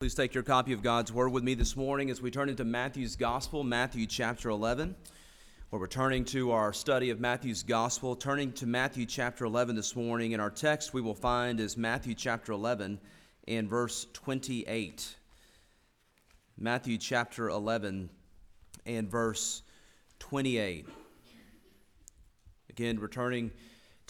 Please take your copy of God's Word with me this morning as we turn into Matthew's Gospel, Matthew chapter 11. We're returning to our study of Matthew's Gospel, turning to Matthew chapter 11 this morning. And our text we will find is Matthew chapter 11 and verse 28. Matthew chapter 11 and verse 28. Again, returning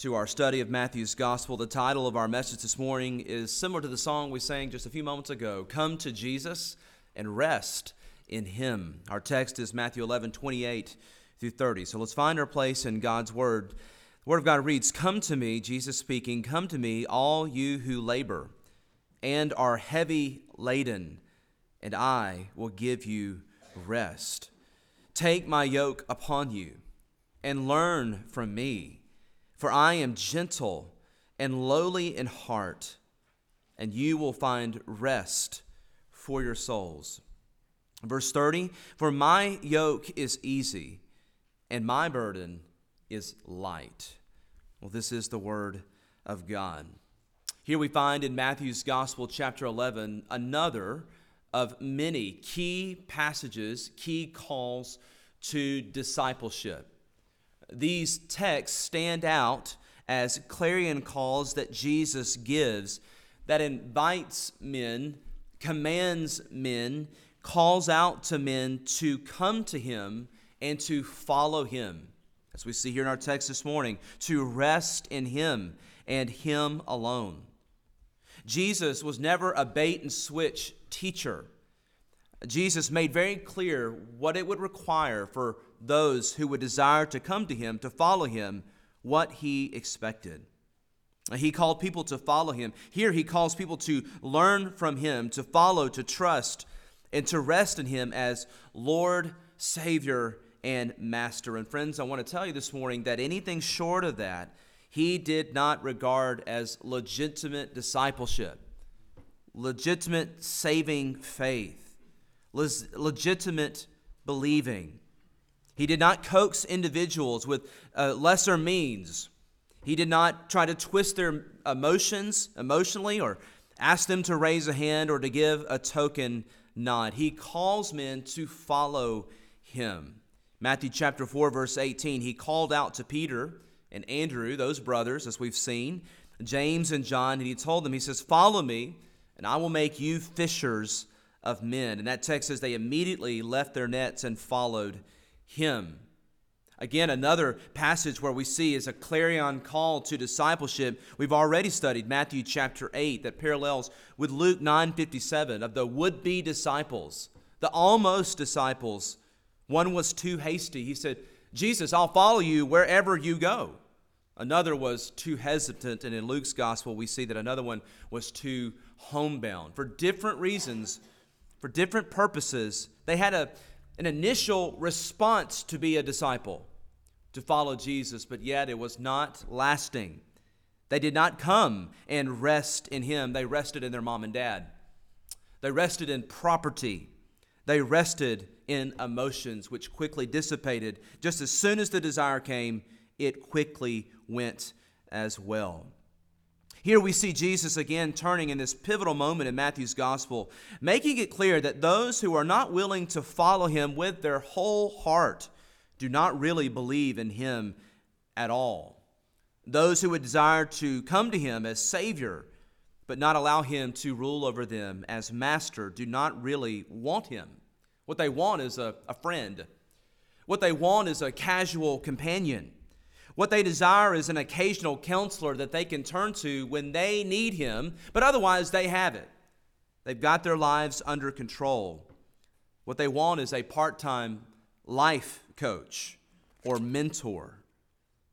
to our study of Matthew's Gospel. The title of our message this morning is similar to the song we sang just a few moments ago Come to Jesus and rest in Him. Our text is Matthew 11, 28 through 30. So let's find our place in God's Word. The Word of God reads Come to me, Jesus speaking, come to me, all you who labor and are heavy laden, and I will give you rest. Take my yoke upon you and learn from me for I am gentle and lowly in heart, and you will find rest for your souls. Verse 30 For my yoke is easy, and my burden is light. Well, this is the word of God. Here we find in Matthew's Gospel, chapter 11, another of many key passages, key calls to discipleship these texts stand out as clarion calls that Jesus gives that invites men, commands men, calls out to men to come to him and to follow him. As we see here in our text this morning, to rest in him and him alone. Jesus was never a bait and switch teacher. Jesus made very clear what it would require for those who would desire to come to him, to follow him, what he expected. He called people to follow him. Here he calls people to learn from him, to follow, to trust, and to rest in him as Lord, Savior, and Master. And friends, I want to tell you this morning that anything short of that, he did not regard as legitimate discipleship, legitimate saving faith, legitimate believing. He did not coax individuals with uh, lesser means. He did not try to twist their emotions emotionally or ask them to raise a hand or to give a token nod. He calls men to follow him. Matthew chapter 4 verse 18, he called out to Peter and Andrew, those brothers as we've seen, James and John, and he told them he says, "Follow me, and I will make you fishers of men." And that text says they immediately left their nets and followed him. Again, another passage where we see is a clarion call to discipleship. We've already studied Matthew chapter 8 that parallels with Luke 9:57 of the would-be disciples, the almost disciples. One was too hasty. He said, "Jesus, I'll follow you wherever you go." Another was too hesitant, and in Luke's gospel we see that another one was too homebound. For different reasons, for different purposes, they had a an initial response to be a disciple, to follow Jesus, but yet it was not lasting. They did not come and rest in Him, they rested in their mom and dad. They rested in property. They rested in emotions, which quickly dissipated. Just as soon as the desire came, it quickly went as well. Here we see Jesus again turning in this pivotal moment in Matthew's gospel, making it clear that those who are not willing to follow him with their whole heart do not really believe in him at all. Those who would desire to come to him as Savior, but not allow him to rule over them as Master, do not really want him. What they want is a, a friend, what they want is a casual companion. What they desire is an occasional counselor that they can turn to when they need him, but otherwise they have it. They've got their lives under control. What they want is a part time life coach or mentor.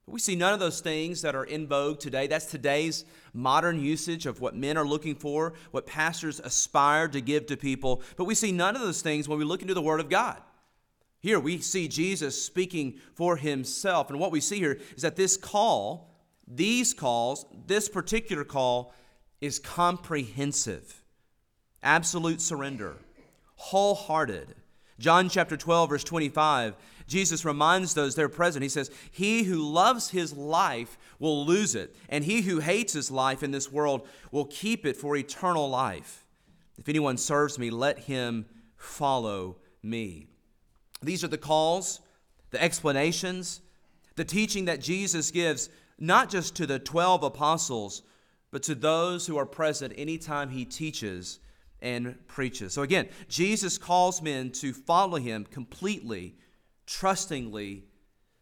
We see none of those things that are in vogue today. That's today's modern usage of what men are looking for, what pastors aspire to give to people. But we see none of those things when we look into the Word of God. Here we see Jesus speaking for himself. And what we see here is that this call, these calls, this particular call, is comprehensive, absolute surrender, wholehearted. John chapter 12, verse 25, Jesus reminds those there present, He says, He who loves his life will lose it, and he who hates his life in this world will keep it for eternal life. If anyone serves me, let him follow me. These are the calls, the explanations, the teaching that Jesus gives, not just to the 12 apostles, but to those who are present anytime he teaches and preaches. So again, Jesus calls men to follow him completely, trustingly,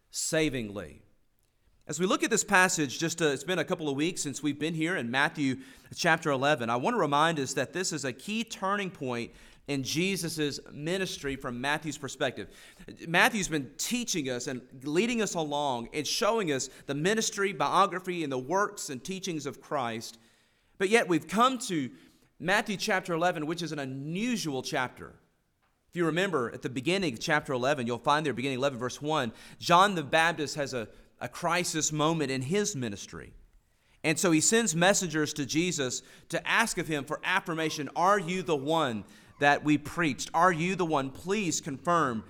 savingly. As we look at this passage, just uh, it's been a couple of weeks since we've been here in Matthew chapter 11. I want to remind us that this is a key turning point in Jesus' ministry from Matthew's perspective. Matthew's been teaching us and leading us along and showing us the ministry, biography, and the works and teachings of Christ. But yet we've come to Matthew chapter 11, which is an unusual chapter. If you remember at the beginning of chapter 11, you'll find there, beginning 11, verse 1, John the Baptist has a, a crisis moment in his ministry. And so he sends messengers to Jesus to ask of him for affirmation Are you the one that we preached? Are you the one? Please confirm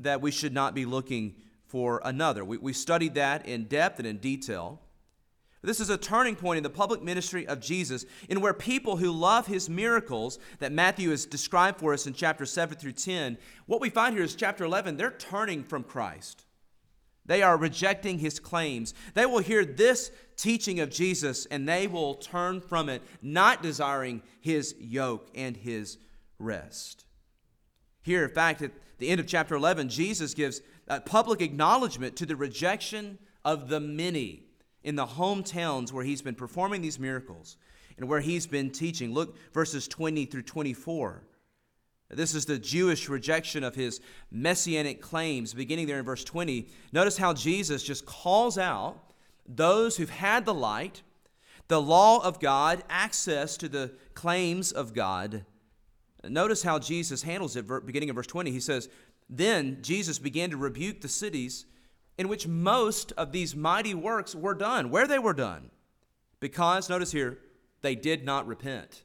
that we should not be looking for another. We, we studied that in depth and in detail. This is a turning point in the public ministry of Jesus, in where people who love his miracles that Matthew has described for us in chapter 7 through 10, what we find here is chapter 11, they're turning from Christ. They are rejecting his claims. They will hear this teaching of Jesus and they will turn from it, not desiring his yoke and his rest. Here, in fact, at the end of chapter 11, Jesus gives a public acknowledgement to the rejection of the many in the hometowns where he's been performing these miracles and where he's been teaching. Look, verses 20 through 24. This is the Jewish rejection of his messianic claims, beginning there in verse 20. Notice how Jesus just calls out those who've had the light, the law of God, access to the claims of God, Notice how Jesus handles it, beginning of verse 20. He says, Then Jesus began to rebuke the cities in which most of these mighty works were done, where they were done. Because, notice here, they did not repent.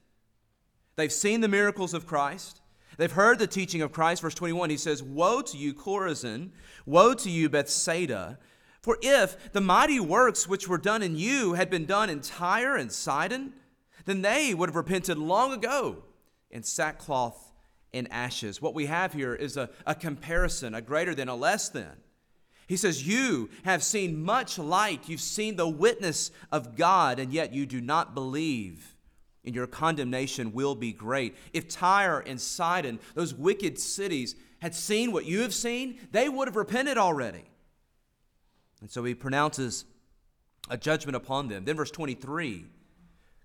They've seen the miracles of Christ. They've heard the teaching of Christ. Verse 21, he says, Woe to you, Chorazin! Woe to you, Bethsaida! For if the mighty works which were done in you had been done in Tyre and Sidon, then they would have repented long ago in sackcloth and ashes. What we have here is a, a comparison, a greater than, a less than. He says, You have seen much light, you've seen the witness of God, and yet you do not believe. And your condemnation will be great. If Tyre and Sidon, those wicked cities, had seen what you have seen, they would have repented already. And so he pronounces a judgment upon them. Then, verse 23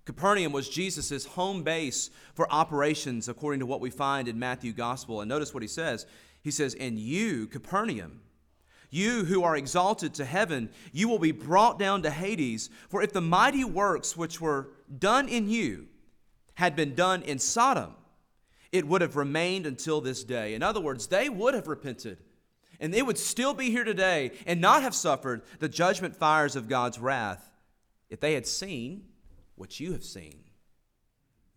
Capernaum was Jesus' home base for operations, according to what we find in Matthew Gospel. And notice what he says. He says, And you, Capernaum, you who are exalted to heaven, you will be brought down to Hades. For if the mighty works which were done in you had been done in Sodom, it would have remained until this day. In other words, they would have repented, and they would still be here today and not have suffered the judgment fires of God's wrath if they had seen what you have seen.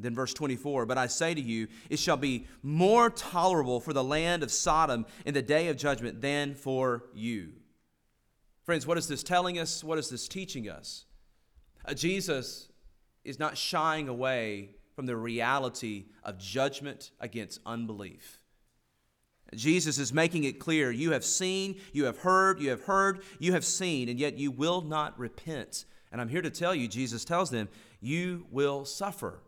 Then, verse 24, but I say to you, it shall be more tolerable for the land of Sodom in the day of judgment than for you. Friends, what is this telling us? What is this teaching us? Uh, Jesus is not shying away from the reality of judgment against unbelief. Jesus is making it clear you have seen, you have heard, you have heard, you have seen, and yet you will not repent. And I'm here to tell you, Jesus tells them, you will suffer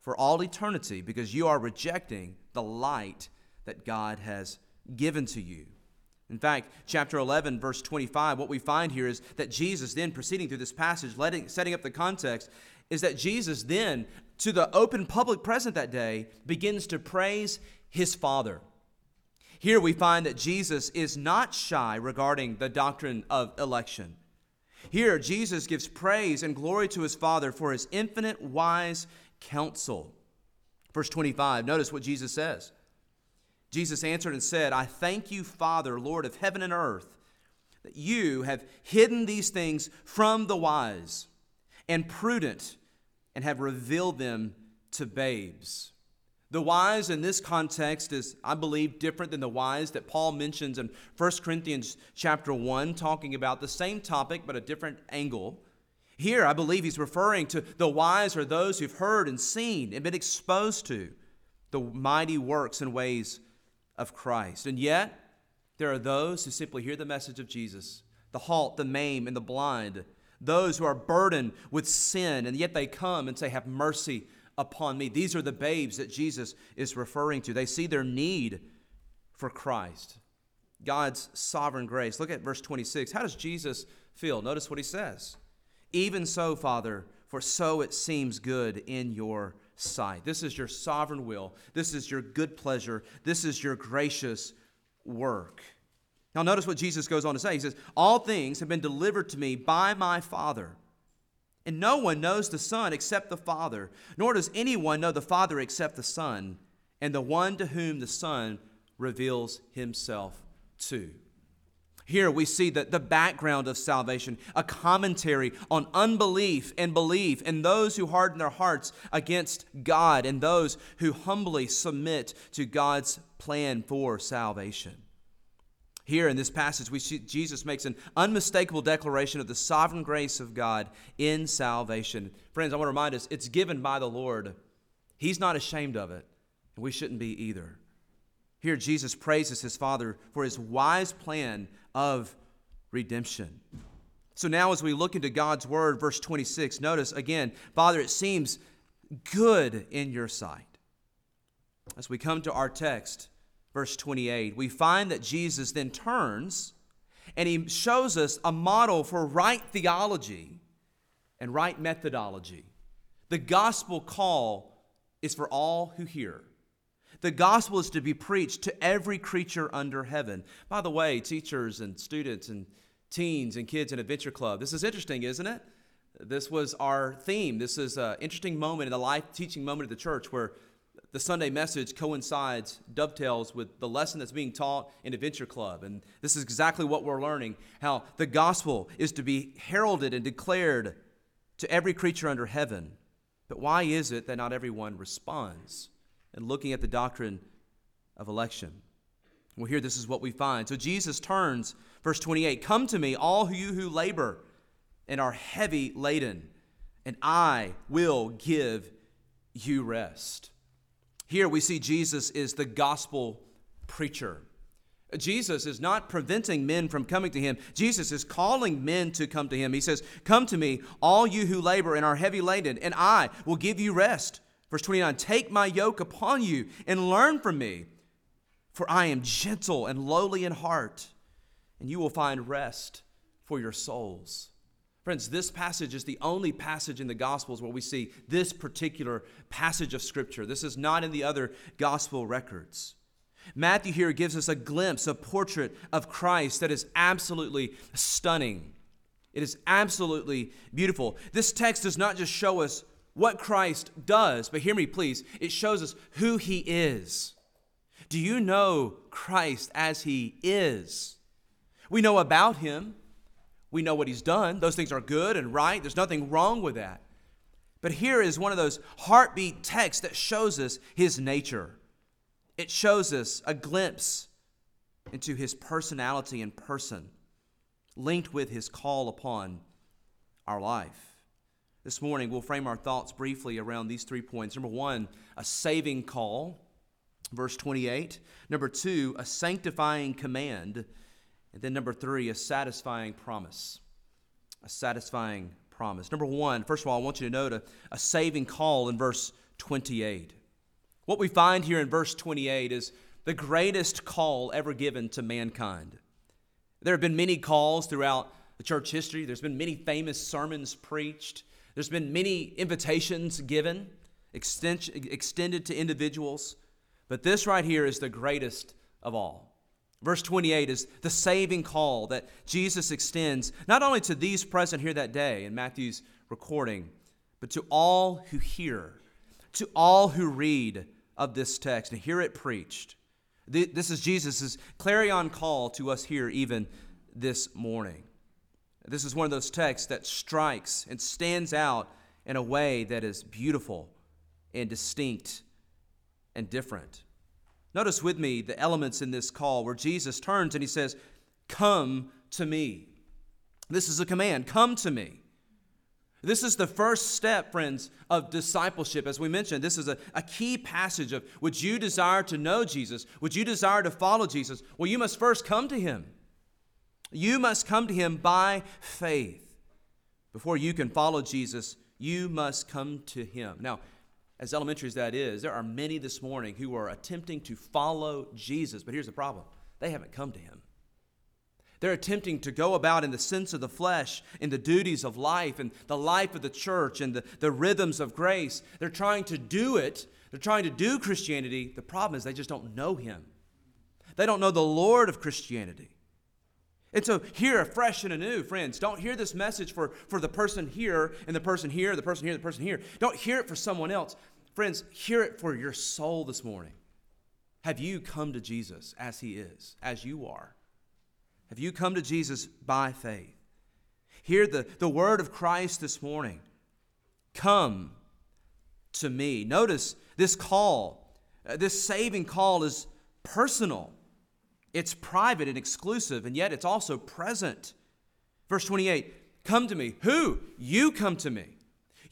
for all eternity because you are rejecting the light that God has given to you. In fact, chapter 11, verse 25, what we find here is that Jesus, then proceeding through this passage, letting, setting up the context, is that Jesus then, to the open public present that day, begins to praise his Father. Here we find that Jesus is not shy regarding the doctrine of election. Here, Jesus gives praise and glory to his Father for his infinite wise counsel. Verse 25, notice what Jesus says. Jesus answered and said, I thank you, Father, Lord of heaven and earth, that you have hidden these things from the wise and prudent and have revealed them to babes. The wise in this context is, I believe, different than the wise that Paul mentions in 1 Corinthians chapter 1, talking about the same topic but a different angle. Here, I believe he's referring to the wise are those who've heard and seen and been exposed to the mighty works and ways of Christ. And yet, there are those who simply hear the message of Jesus the halt, the maimed, and the blind, those who are burdened with sin, and yet they come and say, Have mercy upon me. These are the babes that Jesus is referring to. They see their need for Christ. God's sovereign grace. Look at verse 26. How does Jesus feel? Notice what he says. Even so, Father, for so it seems good in your sight. This is your sovereign will. This is your good pleasure. This is your gracious work. Now, notice what Jesus goes on to say. He says, All things have been delivered to me by my Father. And no one knows the Son except the Father, nor does anyone know the Father except the Son, and the one to whom the Son reveals himself to. Here we see that the background of salvation, a commentary on unbelief and belief, and those who harden their hearts against God, and those who humbly submit to God's plan for salvation. Here in this passage, we see Jesus makes an unmistakable declaration of the sovereign grace of God in salvation. Friends, I want to remind us it's given by the Lord. He's not ashamed of it, and we shouldn't be either. Here, Jesus praises his Father for his wise plan of redemption. So now, as we look into God's word, verse 26, notice again, Father, it seems good in your sight. As we come to our text, verse 28, we find that Jesus then turns and he shows us a model for right theology and right methodology. The gospel call is for all who hear. The gospel is to be preached to every creature under heaven. By the way, teachers and students and teens and kids in Adventure Club, this is interesting, isn't it? This was our theme. This is an interesting moment in the life teaching moment of the church where the Sunday message coincides, dovetails with the lesson that's being taught in Adventure Club. And this is exactly what we're learning how the gospel is to be heralded and declared to every creature under heaven. But why is it that not everyone responds? and looking at the doctrine of election. Well, here this is what we find. So Jesus turns, verse 28 Come to me, all you who labor and are heavy laden, and I will give you rest. Here we see Jesus is the gospel preacher. Jesus is not preventing men from coming to him. Jesus is calling men to come to him. He says, Come to me, all you who labor and are heavy laden, and I will give you rest. Verse 29 Take my yoke upon you and learn from me, for I am gentle and lowly in heart, and you will find rest for your souls. Friends, this passage is the only passage in the Gospels where we see this particular passage of Scripture. This is not in the other Gospel records. Matthew here gives us a glimpse, a portrait of Christ that is absolutely stunning. It is absolutely beautiful. This text does not just show us what Christ does, but hear me please, it shows us who he is. Do you know Christ as he is? We know about him. We know what he's done. Those things are good and right. There's nothing wrong with that. But here is one of those heartbeat texts that shows us his nature. It shows us a glimpse into his personality and person, linked with his call upon our life. This morning, we'll frame our thoughts briefly around these three points. Number one, a saving call, verse 28. Number two, a sanctifying command. And then number three, a satisfying promise. A satisfying promise. Number one, first of all, I want you to note a, a saving call in verse 28. What we find here in verse 28 is the greatest call ever given to mankind. There have been many calls throughout the church history. There's been many famous sermons preached. There's been many invitations given, extended to individuals, but this right here is the greatest of all. Verse 28 is the saving call that Jesus extends not only to these present here that day in Matthew's recording, but to all who hear, to all who read of this text and hear it preached. This is Jesus' clarion call to us here, even this morning. This is one of those texts that strikes and stands out in a way that is beautiful and distinct and different. Notice with me the elements in this call where Jesus turns and he says, Come to me. This is a command come to me. This is the first step, friends, of discipleship. As we mentioned, this is a, a key passage of would you desire to know Jesus? Would you desire to follow Jesus? Well, you must first come to him. You must come to him by faith. Before you can follow Jesus, you must come to him. Now, as elementary as that is, there are many this morning who are attempting to follow Jesus, but here's the problem they haven't come to him. They're attempting to go about in the sense of the flesh, in the duties of life, and the life of the church, and the, the rhythms of grace. They're trying to do it. They're trying to do Christianity. The problem is they just don't know Him. They don't know the Lord of Christianity. And so, hear fresh and anew, friends. Don't hear this message for, for the person here, and the person here, the person here, the person here. Don't hear it for someone else. Friends, hear it for your soul this morning. Have you come to Jesus as He is, as you are? Have you come to Jesus by faith? Hear the, the word of Christ this morning. Come to me. Notice this call, uh, this saving call is personal, it's private and exclusive, and yet it's also present. Verse 28 Come to me. Who? You come to me.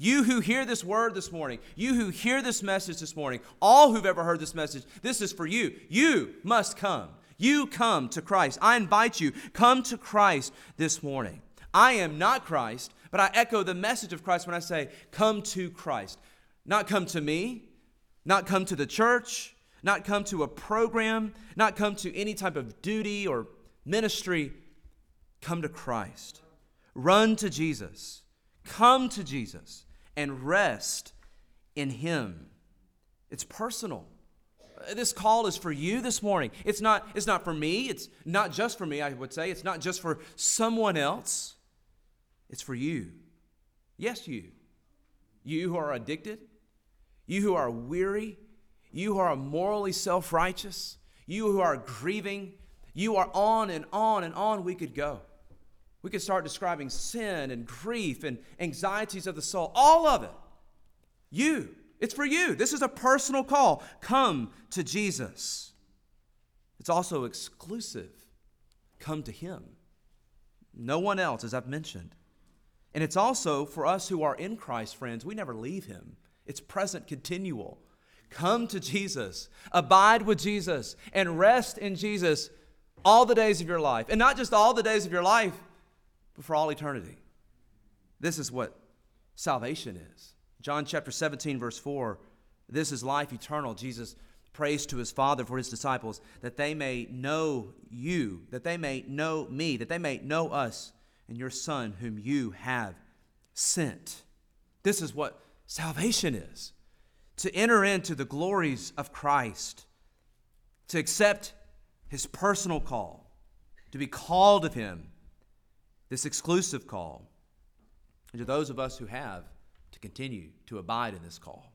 You who hear this word this morning, you who hear this message this morning, all who've ever heard this message, this is for you. You must come. You come to Christ. I invite you, come to Christ this morning. I am not Christ, but I echo the message of Christ when I say, come to Christ. Not come to me, not come to the church, not come to a program, not come to any type of duty or ministry. Come to Christ. Run to Jesus. Come to Jesus and rest in Him. It's personal uh, this call is for you this morning. It's not, it's not for me. It's not just for me, I would say. It's not just for someone else. It's for you. Yes, you. You who are addicted, you who are weary, you who are morally self righteous, you who are grieving, you are on and on and on we could go. We could start describing sin and grief and anxieties of the soul, all of it. You. It's for you. This is a personal call. Come to Jesus. It's also exclusive. Come to Him. No one else, as I've mentioned. And it's also for us who are in Christ, friends, we never leave Him. It's present, continual. Come to Jesus, abide with Jesus, and rest in Jesus all the days of your life. And not just all the days of your life, but for all eternity. This is what salvation is. John chapter 17, verse 4 this is life eternal. Jesus prays to his Father for his disciples that they may know you, that they may know me, that they may know us and your Son, whom you have sent. This is what salvation is to enter into the glories of Christ, to accept his personal call, to be called of him, this exclusive call. And to those of us who have, to continue to abide in this call.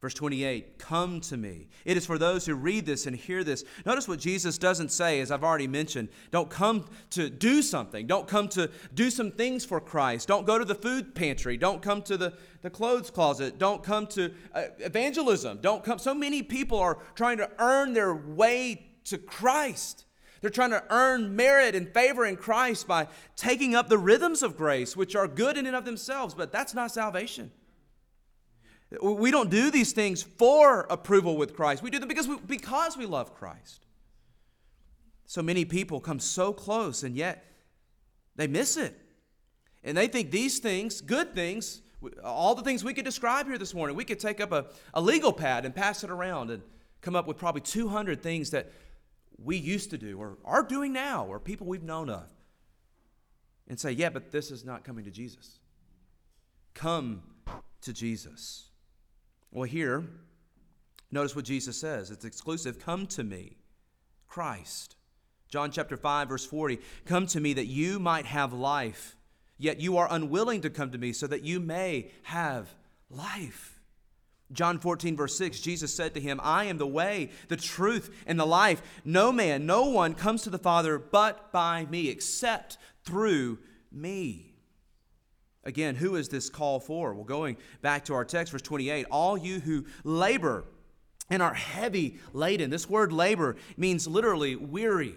Verse 28 Come to me. It is for those who read this and hear this. Notice what Jesus doesn't say, as I've already mentioned. Don't come to do something. Don't come to do some things for Christ. Don't go to the food pantry. Don't come to the, the clothes closet. Don't come to uh, evangelism. Don't come. So many people are trying to earn their way to Christ. They're trying to earn merit and favor in Christ by taking up the rhythms of grace, which are good in and of themselves, but that's not salvation. We don't do these things for approval with Christ. We do them because we, because we love Christ. So many people come so close and yet they miss it. And they think these things, good things, all the things we could describe here this morning, we could take up a, a legal pad and pass it around and come up with probably 200 things that we used to do or are doing now or people we've known of and say, yeah, but this is not coming to Jesus. Come to Jesus. Well, here, notice what Jesus says it's exclusive. Come to me, Christ. John chapter 5, verse 40 Come to me that you might have life, yet you are unwilling to come to me so that you may have life. John 14, verse 6, Jesus said to him, I am the way, the truth, and the life. No man, no one comes to the Father but by me, except through me. Again, who is this call for? Well, going back to our text, verse 28, all you who labor and are heavy laden. This word labor means literally weary,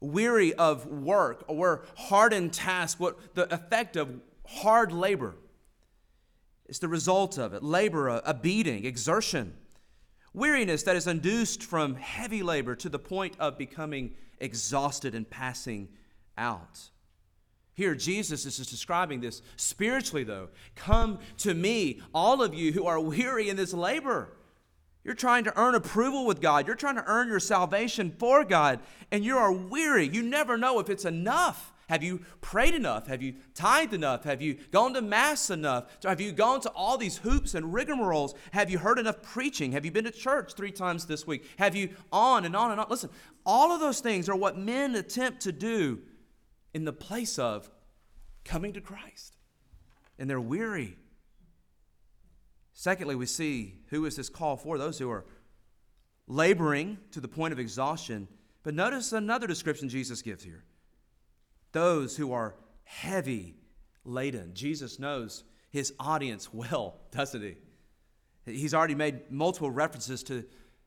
weary of work or hardened task, what the effect of hard labor. It's the result of it labor, a, beating, exertion. Weariness that is induced from heavy labor to the point of becoming exhausted and passing out. Here, Jesus is just describing this spiritually, though. Come to me, all of you who are weary in this labor. You're trying to earn approval with God. You're trying to earn your salvation for God, and you are weary. You never know if it's enough. Have you prayed enough? Have you tithed enough? Have you gone to Mass enough? Have you gone to all these hoops and rigmaroles? Have you heard enough preaching? Have you been to church three times this week? Have you on and on and on? Listen, all of those things are what men attempt to do in the place of coming to Christ. And they're weary. Secondly, we see who is this call for? Those who are laboring to the point of exhaustion. But notice another description Jesus gives here those who are heavy laden. Jesus knows his audience well, doesn't he? He's already made multiple references to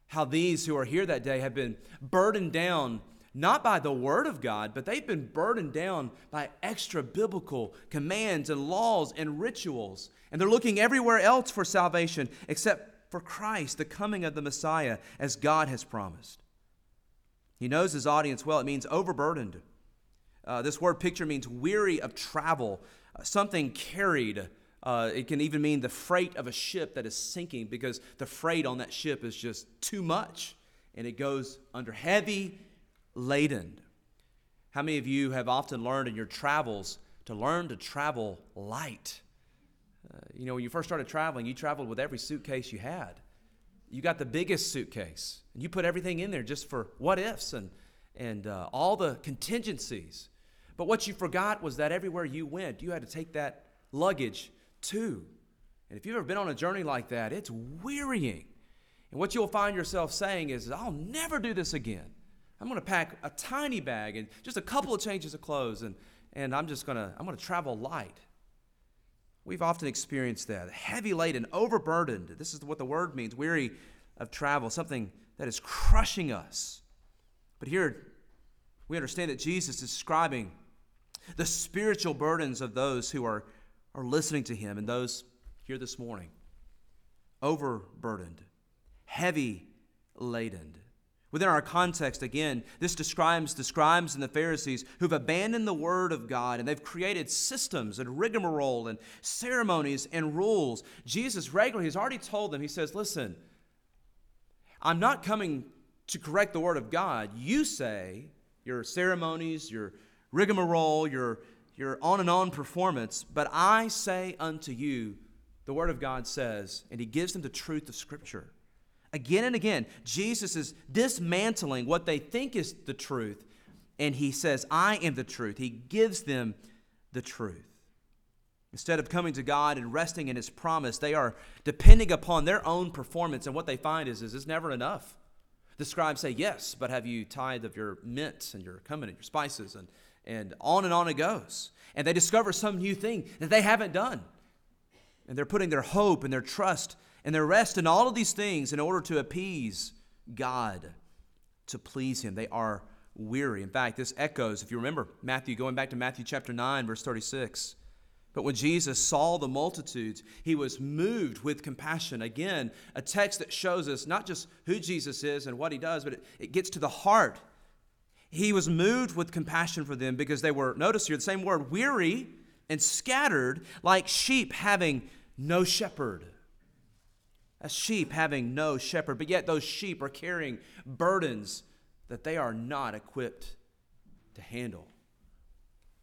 how these who are here that day have been burdened down not by the Word of God, but they've been burdened down by extra biblical commands and laws and rituals. And they're looking everywhere else for salvation except for Christ, the coming of the Messiah, as God has promised. He knows his audience well. It means overburdened, uh, this word picture means weary of travel, uh, something carried. Uh, it can even mean the freight of a ship that is sinking because the freight on that ship is just too much and it goes under heavy laden. How many of you have often learned in your travels to learn to travel light? Uh, you know, when you first started traveling, you traveled with every suitcase you had. You got the biggest suitcase, and you put everything in there just for what ifs and, and uh, all the contingencies. But what you forgot was that everywhere you went, you had to take that luggage too. And if you've ever been on a journey like that, it's wearying. And what you'll find yourself saying is, I'll never do this again. I'm going to pack a tiny bag and just a couple of changes of clothes, and, and I'm just going to, I'm going to travel light. We've often experienced that. Heavy laden, overburdened. This is what the word means weary of travel, something that is crushing us. But here, we understand that Jesus is describing the spiritual burdens of those who are, are listening to him and those here this morning. Overburdened, heavy laden. Within our context, again, this describes the scribes and the Pharisees who've abandoned the Word of God and they've created systems and rigmarole and ceremonies and rules. Jesus regularly has already told them, He says, Listen, I'm not coming to correct the Word of God. You say your ceremonies, your rigmarole, your, your on and on performance. But I say unto you, the Word of God says, and He gives them the truth of Scripture. Again and again, Jesus is dismantling what they think is the truth, and He says, I am the truth. He gives them the truth. Instead of coming to God and resting in His promise, they are depending upon their own performance, and what they find is, is it's never enough. The scribes say, Yes, but have you tithe of your mint and your cumin and your spices? And and on and on it goes. And they discover some new thing that they haven't done. And they're putting their hope and their trust and their rest in all of these things in order to appease God, to please Him. They are weary. In fact, this echoes, if you remember, Matthew, going back to Matthew chapter 9, verse 36. But when Jesus saw the multitudes, he was moved with compassion. Again, a text that shows us not just who Jesus is and what he does, but it, it gets to the heart he was moved with compassion for them because they were, notice here the same word, weary and scattered like sheep having no shepherd. A sheep having no shepherd, but yet those sheep are carrying burdens that they are not equipped to handle.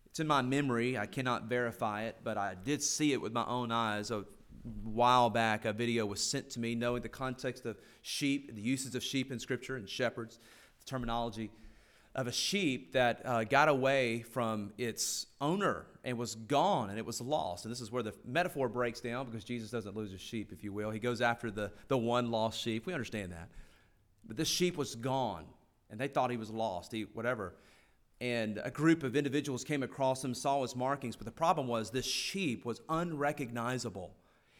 It's in my memory. I cannot verify it, but I did see it with my own eyes. A while back, a video was sent to me knowing the context of sheep, the uses of sheep in Scripture and shepherds, the terminology of a sheep that uh, got away from its owner and was gone and it was lost. And this is where the metaphor breaks down because Jesus doesn't lose his sheep, if you will. He goes after the, the one lost sheep. We understand that. But this sheep was gone and they thought he was lost, he, whatever. And a group of individuals came across him, saw his markings, but the problem was this sheep was unrecognizable.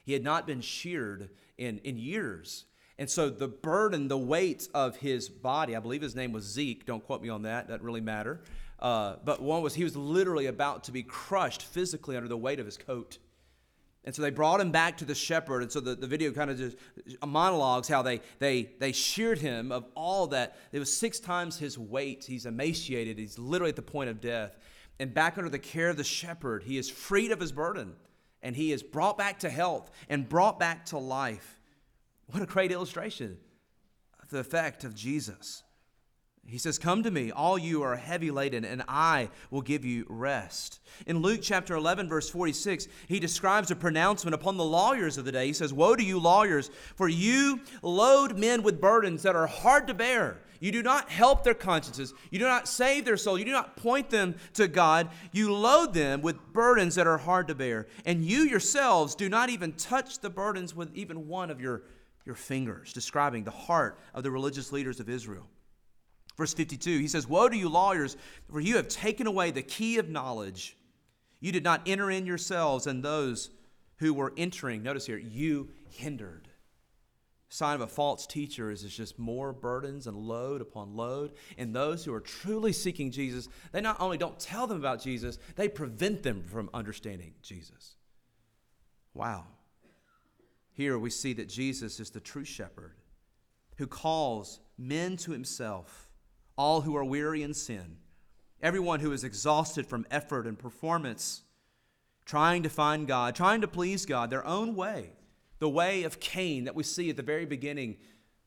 He had not been sheared in, in years. And so the burden, the weight of his body, I believe his name was Zeke, don't quote me on that, doesn't really matter. uh, but one was he was literally about to be crushed physically under the weight of his coat. And so they brought him back to the shepherd. And so the, the video kind of just monologues how they, they, they sheared him of all that. It was six times his weight. He's emaciated. He's literally at the point of death. And back under the care of the shepherd, he is freed of his burden. And he is brought back to health and brought back to life. What a great illustration of the effect of Jesus. He says, Come to me, all you are heavy laden, and I will give you rest. In Luke chapter 11, verse 46, he describes a pronouncement upon the lawyers of the day. He says, Woe to you, lawyers, for you load men with burdens that are hard to bear. You do not help their consciences. You do not save their soul. You do not point them to God. You load them with burdens that are hard to bear. And you yourselves do not even touch the burdens with even one of your, your fingers, describing the heart of the religious leaders of Israel. Verse 52, he says, Woe to you, lawyers, for you have taken away the key of knowledge. You did not enter in yourselves, and those who were entering, notice here, you hindered. Sign of a false teacher is just more burdens and load upon load. And those who are truly seeking Jesus, they not only don't tell them about Jesus, they prevent them from understanding Jesus. Wow. Here we see that Jesus is the true shepherd who calls men to himself all who are weary in sin, everyone who is exhausted from effort and performance, trying to find God, trying to please God their own way, the way of Cain that we see at the very beginning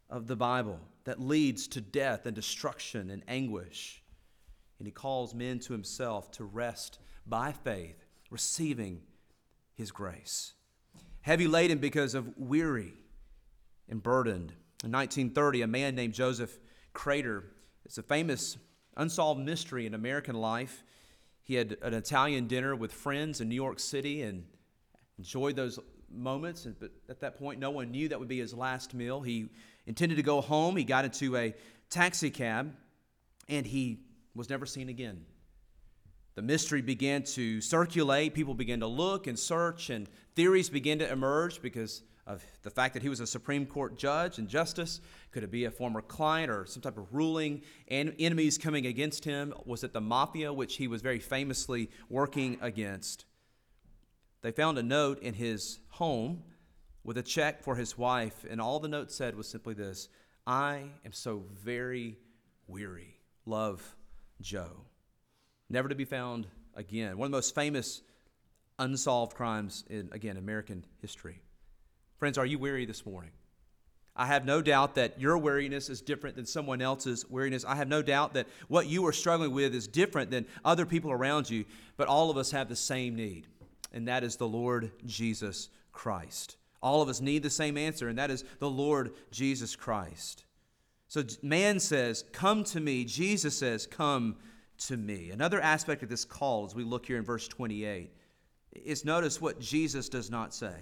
of the Bible that leads to death and destruction and anguish. And he calls men to himself to rest by faith, receiving his grace. Heavy laden because of weary and burdened. In 1930, a man named Joseph Crater it's a famous unsolved mystery in American life. He had an Italian dinner with friends in New York City and enjoyed those moments. But at that point, no one knew that would be his last meal. He intended to go home. He got into a taxi cab and he was never seen again. The mystery began to circulate. People began to look and search, and theories began to emerge because of the fact that he was a Supreme Court judge and justice. Could it be a former client or some type of ruling and enemies coming against him? Was it the mafia, which he was very famously working against? They found a note in his home with a check for his wife, and all the note said was simply this I am so very weary. Love, Joe. Never to be found again. One of the most famous unsolved crimes in, again, American history. Friends, are you weary this morning? I have no doubt that your weariness is different than someone else's weariness. I have no doubt that what you are struggling with is different than other people around you, but all of us have the same need, and that is the Lord Jesus Christ. All of us need the same answer, and that is the Lord Jesus Christ. So man says, Come to me. Jesus says, Come to me. Another aspect of this call, as we look here in verse 28, is notice what Jesus does not say.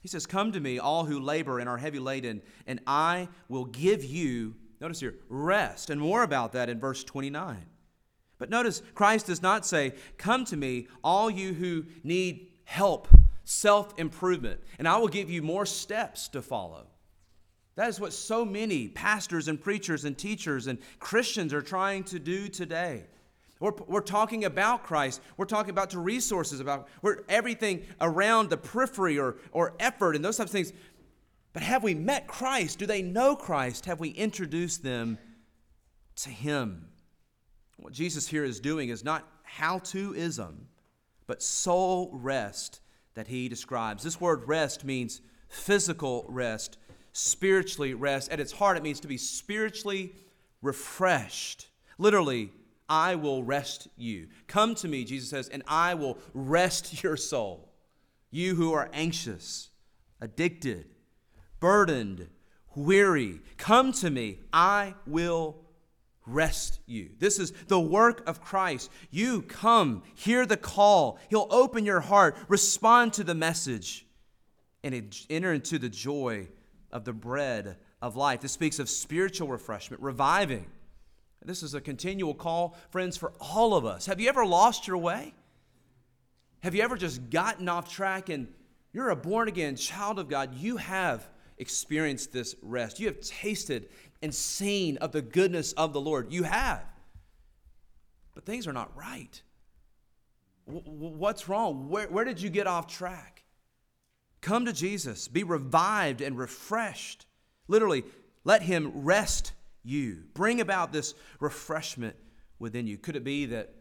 He says, Come to me, all who labor and are heavy laden, and I will give you, notice here, rest. And more about that in verse 29. But notice, Christ does not say, Come to me, all you who need help, self improvement, and I will give you more steps to follow. That is what so many pastors and preachers and teachers and Christians are trying to do today. We're, we're talking about Christ. We're talking about the resources, about we're, everything around the periphery or, or effort and those types of things. But have we met Christ? Do they know Christ? Have we introduced them to Him? What Jesus here is doing is not how to ism, but soul rest that He describes. This word rest means physical rest, spiritually rest. At its heart, it means to be spiritually refreshed. Literally, I will rest you. Come to me, Jesus says, and I will rest your soul. You who are anxious, addicted, burdened, weary, come to me. I will rest you. This is the work of Christ. You come, hear the call. He'll open your heart, respond to the message, and enter into the joy of the bread of life. This speaks of spiritual refreshment, reviving this is a continual call, friends, for all of us. Have you ever lost your way? Have you ever just gotten off track and you're a born again child of God? You have experienced this rest. You have tasted and seen of the goodness of the Lord. You have. but things are not right. What's wrong? Where, where did you get off track? Come to Jesus, be revived and refreshed. Literally, let Him rest you. Bring about this refreshment within you. Could it be that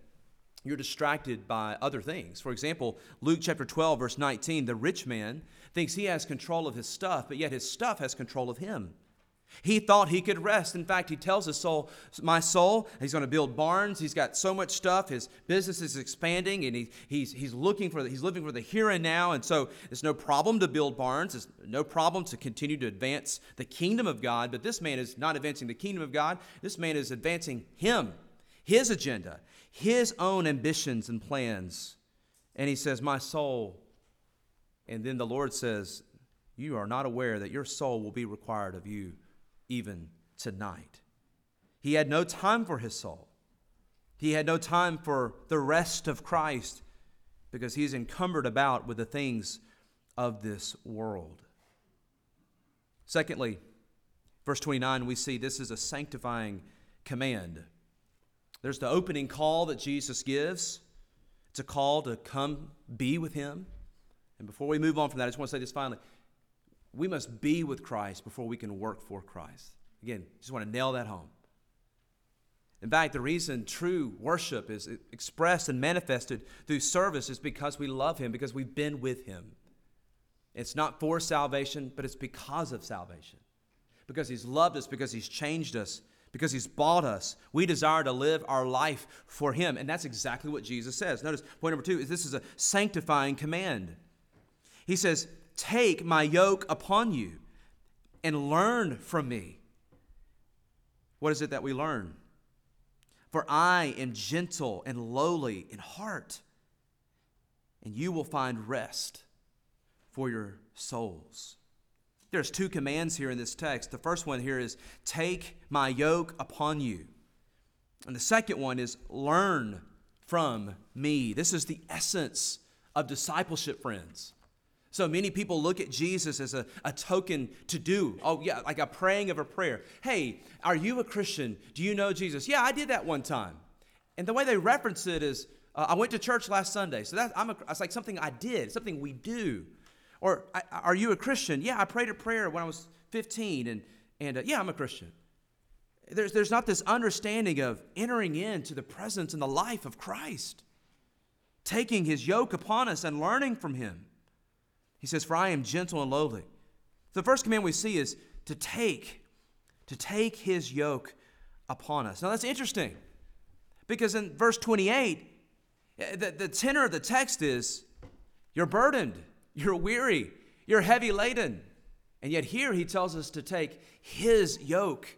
you're distracted by other things? For example, Luke chapter 12, verse 19, the rich man thinks he has control of his stuff, but yet his stuff has control of him. He thought he could rest. In fact, he tells his soul, My soul, he's going to build barns. He's got so much stuff. His business is expanding, and he, he's, he's looking for the, he's living for the here and now. And so it's no problem to build barns. It's no problem to continue to advance the kingdom of God. But this man is not advancing the kingdom of God. This man is advancing him, his agenda, his own ambitions and plans. And he says, My soul. And then the Lord says, You are not aware that your soul will be required of you even tonight. He had no time for his soul. He had no time for the rest of Christ because he's encumbered about with the things of this world. Secondly, verse 29, we see this is a sanctifying command. There's the opening call that Jesus gives. It's a call to come be with him. And before we move on from that, I just want to say this finally we must be with Christ before we can work for Christ. Again, just want to nail that home. In fact, the reason true worship is expressed and manifested through service is because we love Him, because we've been with Him. It's not for salvation, but it's because of salvation. Because He's loved us, because He's changed us, because He's bought us. We desire to live our life for Him. And that's exactly what Jesus says. Notice point number two is this is a sanctifying command. He says, Take my yoke upon you and learn from me. What is it that we learn? For I am gentle and lowly in heart, and you will find rest for your souls. There's two commands here in this text. The first one here is take my yoke upon you. And the second one is learn from me. This is the essence of discipleship, friends. So many people look at Jesus as a, a token to do. Oh, yeah, like a praying of a prayer. Hey, are you a Christian? Do you know Jesus? Yeah, I did that one time. And the way they reference it is, uh, I went to church last Sunday. So that, I'm a, it's like something I did, something we do. Or, are you a Christian? Yeah, I prayed a prayer when I was 15, and, and uh, yeah, I'm a Christian. There's, there's not this understanding of entering into the presence and the life of Christ, taking his yoke upon us and learning from him. He says, For I am gentle and lowly. The first command we see is to take, to take his yoke upon us. Now that's interesting because in verse 28, eh, the, the tenor of the text is, You're burdened, you're weary, you're heavy laden. And yet here he tells us to take his yoke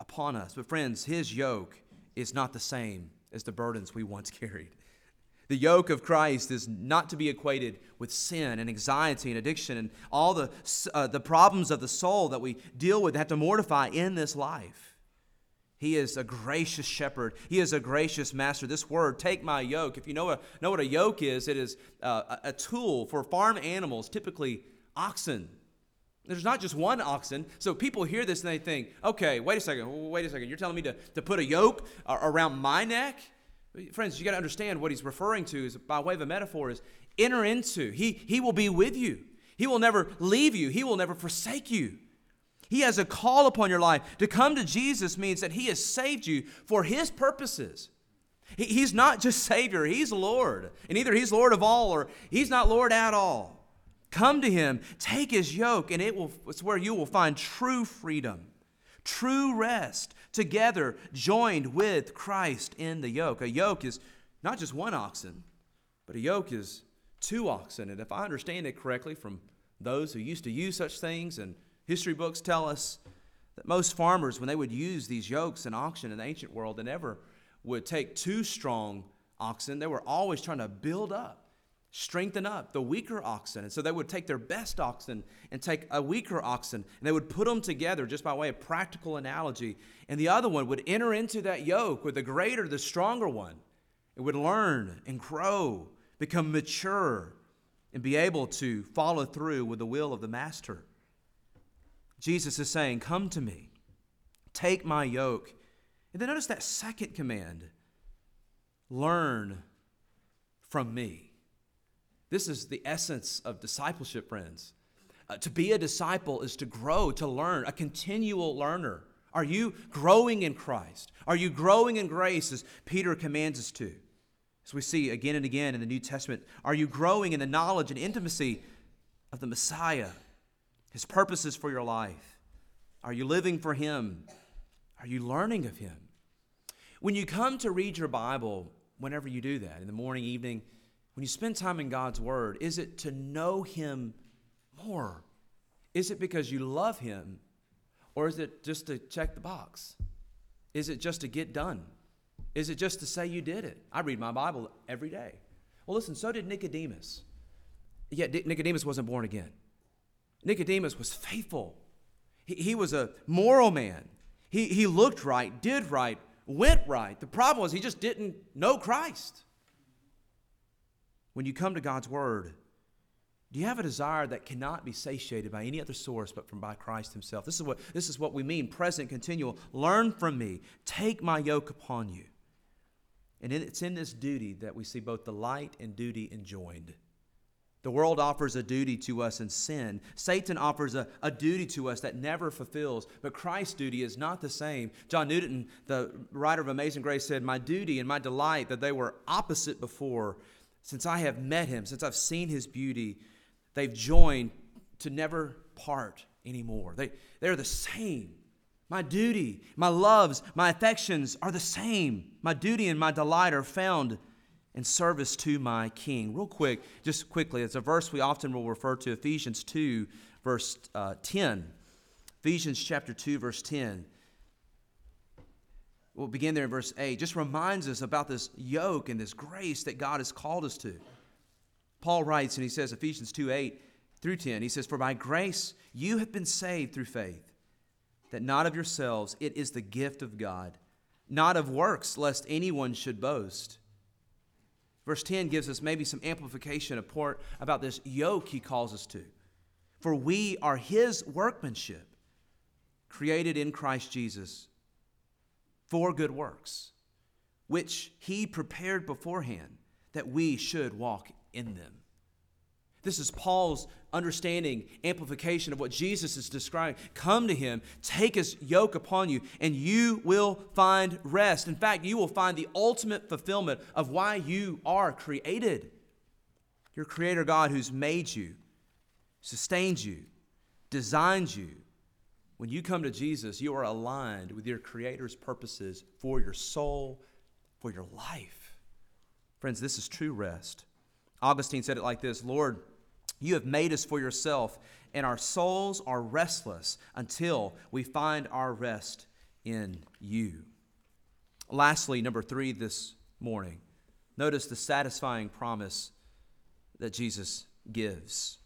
upon us. But friends, his yoke is not the same as the burdens we once carried. The yoke of Christ is not to be equated with sin and anxiety and addiction and all the, uh, the problems of the soul that we deal with, have to mortify in this life. He is a gracious shepherd. He is a gracious master. This word, take my yoke, if you know, a, know what a yoke is, it is uh, a tool for farm animals, typically oxen. There's not just one oxen. So people hear this and they think, okay, wait a second, wait a second. You're telling me to, to put a yoke around my neck? Friends, you got to understand what he's referring to is by way of a metaphor is enter into. He, he will be with you. He will never leave you. He will never forsake you. He has a call upon your life. To come to Jesus means that he has saved you for his purposes. He, he's not just Savior, he's Lord. And either he's Lord of all or he's not Lord at all. Come to him, take his yoke, and it will, it's where you will find true freedom, true rest, together, joined with Christ in the yoke. A yoke is not just one oxen, but a yoke is two oxen. And if I understand it correctly from those who used to use such things, and history books tell us that most farmers, when they would use these yokes in auction in the ancient world, they never would take two strong oxen. They were always trying to build up strengthen up the weaker oxen. And so they would take their best oxen and take a weaker oxen, and they would put them together just by way of practical analogy. And the other one would enter into that yoke with the greater, the stronger one. It would learn and grow, become mature, and be able to follow through with the will of the master. Jesus is saying, Come to me, take my yoke. And then notice that second command learn from me. This is the essence of discipleship, friends. Uh, to be a disciple is to grow, to learn, a continual learner. Are you growing in Christ? Are you growing in grace as Peter commands us to? As we see again and again in the New Testament, are you growing in the knowledge and intimacy of the Messiah, his purposes for your life? Are you living for him? Are you learning of him? When you come to read your Bible, whenever you do that, in the morning, evening, when you spend time in God's Word, is it to know Him more? Is it because you love Him? Or is it just to check the box? Is it just to get done? Is it just to say you did it? I read my Bible every day. Well, listen, so did Nicodemus. Yet Nicodemus wasn't born again. Nicodemus was faithful. He, he was a moral man. He, he looked right, did right, went right. The problem was he just didn't know Christ. When you come to God's Word, do you have a desire that cannot be satiated by any other source but from by Christ Himself? This is what, this is what we mean present, continual. Learn from me, take my yoke upon you. And it's in this duty that we see both the light and duty enjoined. The world offers a duty to us in sin. Satan offers a, a duty to us that never fulfills, but Christ's duty is not the same. John Newton, the writer of Amazing Grace, said, My duty and my delight that they were opposite before, since I have met him, since I've seen his beauty, they've joined to never part anymore. They, they're the same. My duty, my loves, my affections are the same. My duty and my delight are found in service to my king. Real quick, just quickly, it's a verse we often will refer to Ephesians 2, verse uh, 10. Ephesians chapter 2, verse 10. We'll begin there in verse 8. Just reminds us about this yoke and this grace that God has called us to. Paul writes, and he says, Ephesians 2 8 through 10, he says, For by grace you have been saved through faith, that not of yourselves, it is the gift of God, not of works, lest anyone should boast. Verse 10 gives us maybe some amplification of part about this yoke he calls us to. For we are his workmanship, created in Christ Jesus for good works, which he prepared beforehand that we should walk in them. This is Paul's understanding, amplification of what Jesus is describing. Come to him, take his yoke upon you, and you will find rest. In fact, you will find the ultimate fulfillment of why you are created. Your Creator God who's made you, sustained you, designed you. When you come to Jesus, you are aligned with your Creator's purposes for your soul, for your life. Friends, this is true rest. Augustine said it like this Lord, you have made us for yourself, and our souls are restless until we find our rest in you. Lastly, number three this morning, notice the satisfying promise that Jesus gives.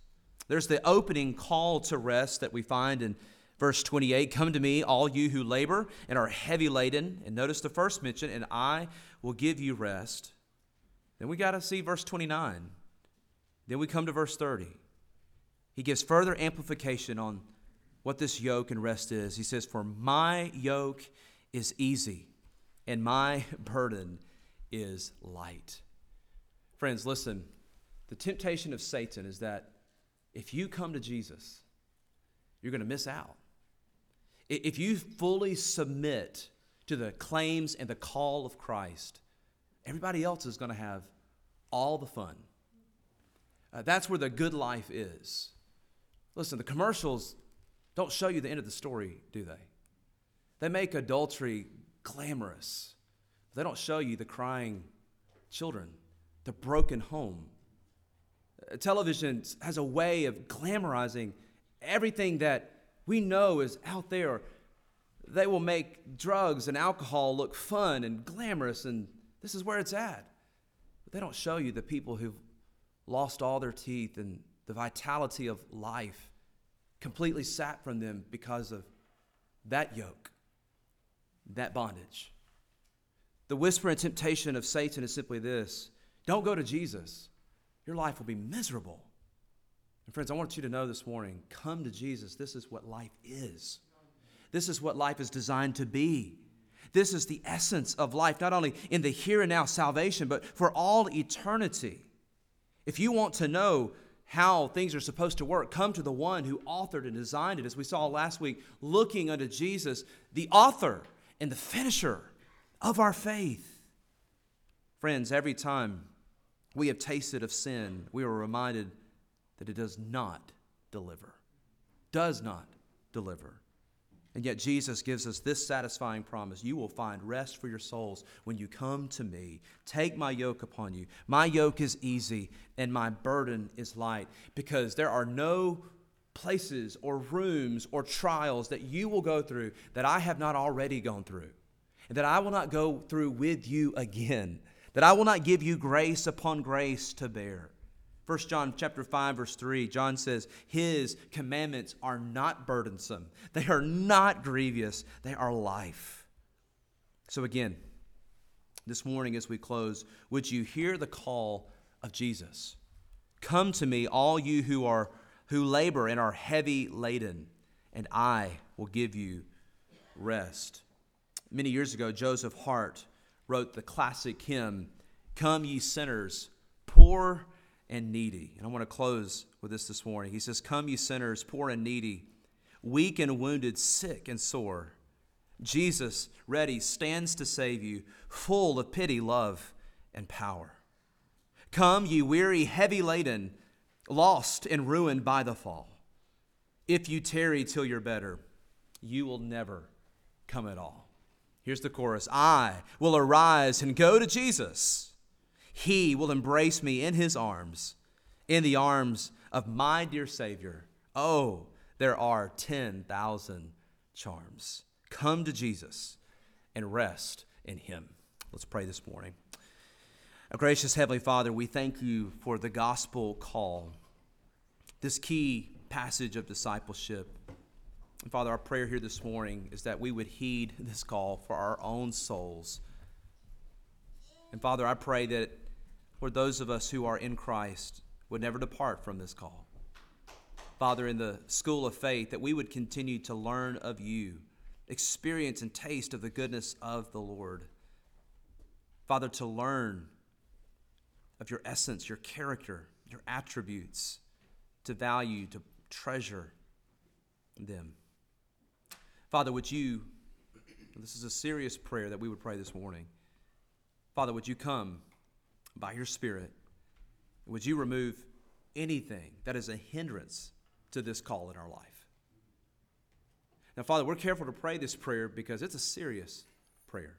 There's the opening call to rest that we find in verse 28 Come to me, all you who labor and are heavy laden. And notice the first mention, and I will give you rest. Then we got to see verse 29. Then we come to verse 30. He gives further amplification on what this yoke and rest is. He says, For my yoke is easy and my burden is light. Friends, listen. The temptation of Satan is that if you come to Jesus, you're going to miss out. If you fully submit to the claims and the call of Christ, everybody else is going to have all the fun. Uh, that's where the good life is. Listen, the commercials don't show you the end of the story, do they? They make adultery glamorous. They don't show you the crying children, the broken home. Uh, television has a way of glamorizing everything that we know is out there. They will make drugs and alcohol look fun and glamorous, and this is where it's at. But they don't show you the people who've lost all their teeth and the vitality of life completely sat from them because of that yoke, that bondage. The whisper and temptation of Satan is simply this don't go to Jesus. Your life will be miserable. And friends, I want you to know this morning come to Jesus. This is what life is. This is what life is designed to be. This is the essence of life, not only in the here and now salvation, but for all eternity. If you want to know how things are supposed to work, come to the one who authored and designed it, as we saw last week, looking unto Jesus, the author and the finisher of our faith. Friends, every time we have tasted of sin, we are reminded that it does not deliver. Does not deliver. And yet, Jesus gives us this satisfying promise You will find rest for your souls when you come to me. Take my yoke upon you. My yoke is easy and my burden is light, because there are no places or rooms or trials that you will go through that I have not already gone through, and that I will not go through with you again, that I will not give you grace upon grace to bear. 1 John chapter 5 verse 3 John says his commandments are not burdensome they are not grievous they are life. So again this morning as we close would you hear the call of Jesus Come to me all you who are who labor and are heavy laden and I will give you rest. Many years ago Joseph Hart wrote the classic hymn Come ye sinners poor and needy. And I want to close with this this morning. He says, Come, you sinners, poor and needy, weak and wounded, sick and sore. Jesus, ready, stands to save you, full of pity, love, and power. Come, ye weary, heavy laden, lost and ruined by the fall. If you tarry till you're better, you will never come at all. Here's the chorus I will arise and go to Jesus. He will embrace me in his arms, in the arms of my dear Savior. Oh, there are 10,000 charms. Come to Jesus and rest in him. Let's pray this morning. Our gracious Heavenly Father, we thank you for the gospel call, this key passage of discipleship. And Father, our prayer here this morning is that we would heed this call for our own souls. And Father, I pray that for those of us who are in Christ would never depart from this call. Father, in the school of faith, that we would continue to learn of you, experience and taste of the goodness of the Lord. Father, to learn of your essence, your character, your attributes, to value, to treasure them. Father, would you, this is a serious prayer that we would pray this morning. Father, would you come? By your Spirit, would you remove anything that is a hindrance to this call in our life? Now, Father, we're careful to pray this prayer because it's a serious prayer.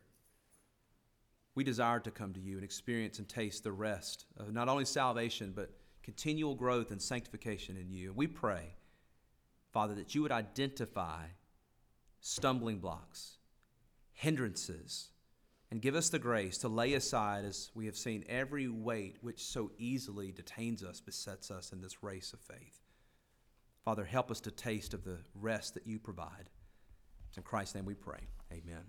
We desire to come to you and experience and taste the rest of not only salvation, but continual growth and sanctification in you. We pray, Father, that you would identify stumbling blocks, hindrances, and give us the grace to lay aside, as we have seen, every weight which so easily detains us, besets us in this race of faith. Father, help us to taste of the rest that you provide. It's in Christ's name we pray. Amen.